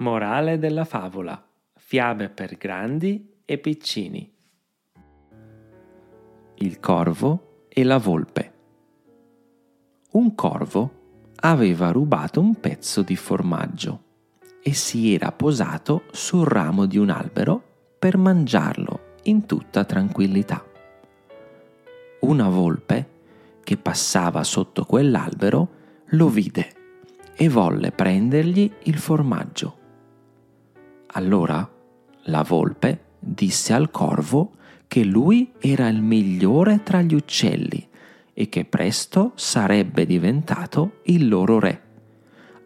Morale della favola. Fiabe per grandi e piccini. Il corvo e la volpe. Un corvo aveva rubato un pezzo di formaggio e si era posato sul ramo di un albero per mangiarlo in tutta tranquillità. Una volpe che passava sotto quell'albero lo vide e volle prendergli il formaggio. Allora la volpe disse al corvo che lui era il migliore tra gli uccelli e che presto sarebbe diventato il loro re.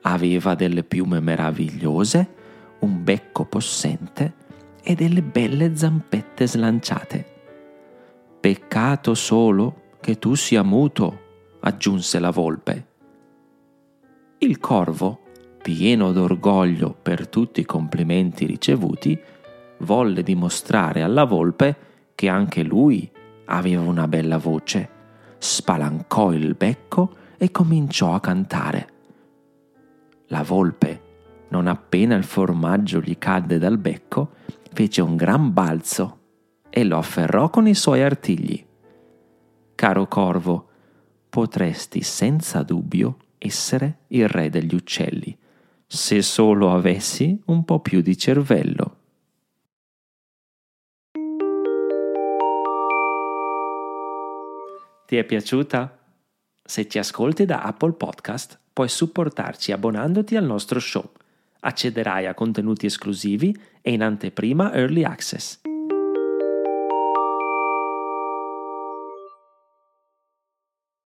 Aveva delle piume meravigliose, un becco possente e delle belle zampette slanciate. Peccato solo che tu sia muto, aggiunse la volpe. Il corvo pieno d'orgoglio per tutti i complimenti ricevuti, volle dimostrare alla volpe che anche lui aveva una bella voce, spalancò il becco e cominciò a cantare. La volpe, non appena il formaggio gli cadde dal becco, fece un gran balzo e lo afferrò con i suoi artigli. Caro corvo, potresti senza dubbio essere il re degli uccelli se solo avessi un po' più di cervello. Ti è piaciuta? Se ci ascolti da Apple Podcast, puoi supportarci abbonandoti al nostro show. Accederai a contenuti esclusivi e in anteprima Early Access.